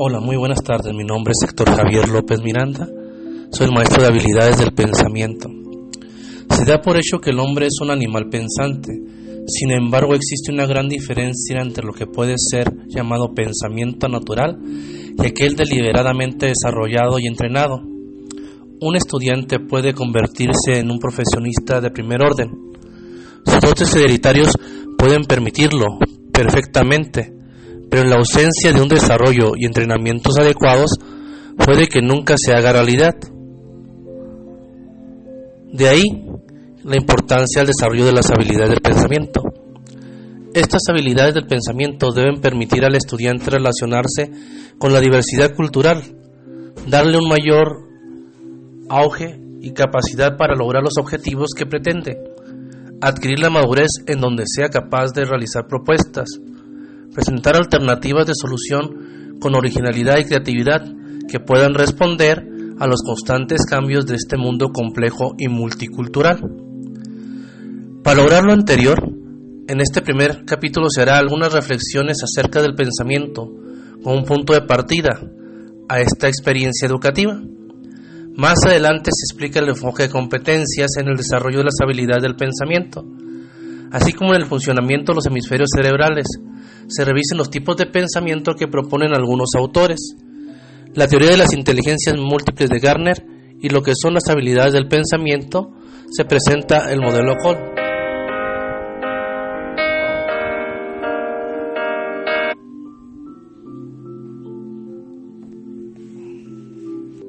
Hola, muy buenas tardes. Mi nombre es Héctor Javier López Miranda. Soy el maestro de habilidades del pensamiento. Se da por hecho que el hombre es un animal pensante. Sin embargo, existe una gran diferencia entre lo que puede ser llamado pensamiento natural y aquel deliberadamente desarrollado y entrenado. Un estudiante puede convertirse en un profesionista de primer orden. Sus dotes hereditarios pueden permitirlo perfectamente pero en la ausencia de un desarrollo y entrenamientos adecuados puede que nunca se haga realidad. De ahí la importancia del desarrollo de las habilidades del pensamiento. Estas habilidades del pensamiento deben permitir al estudiante relacionarse con la diversidad cultural, darle un mayor auge y capacidad para lograr los objetivos que pretende, adquirir la madurez en donde sea capaz de realizar propuestas, presentar alternativas de solución con originalidad y creatividad que puedan responder a los constantes cambios de este mundo complejo y multicultural. Para lograr lo anterior, en este primer capítulo se hará algunas reflexiones acerca del pensamiento como un punto de partida a esta experiencia educativa. Más adelante se explica el enfoque de competencias en el desarrollo de las habilidades del pensamiento, así como en el funcionamiento de los hemisferios cerebrales, se revisen los tipos de pensamiento que proponen algunos autores, la teoría de las inteligencias múltiples de Garner y lo que son las habilidades del pensamiento, se presenta el modelo Cole.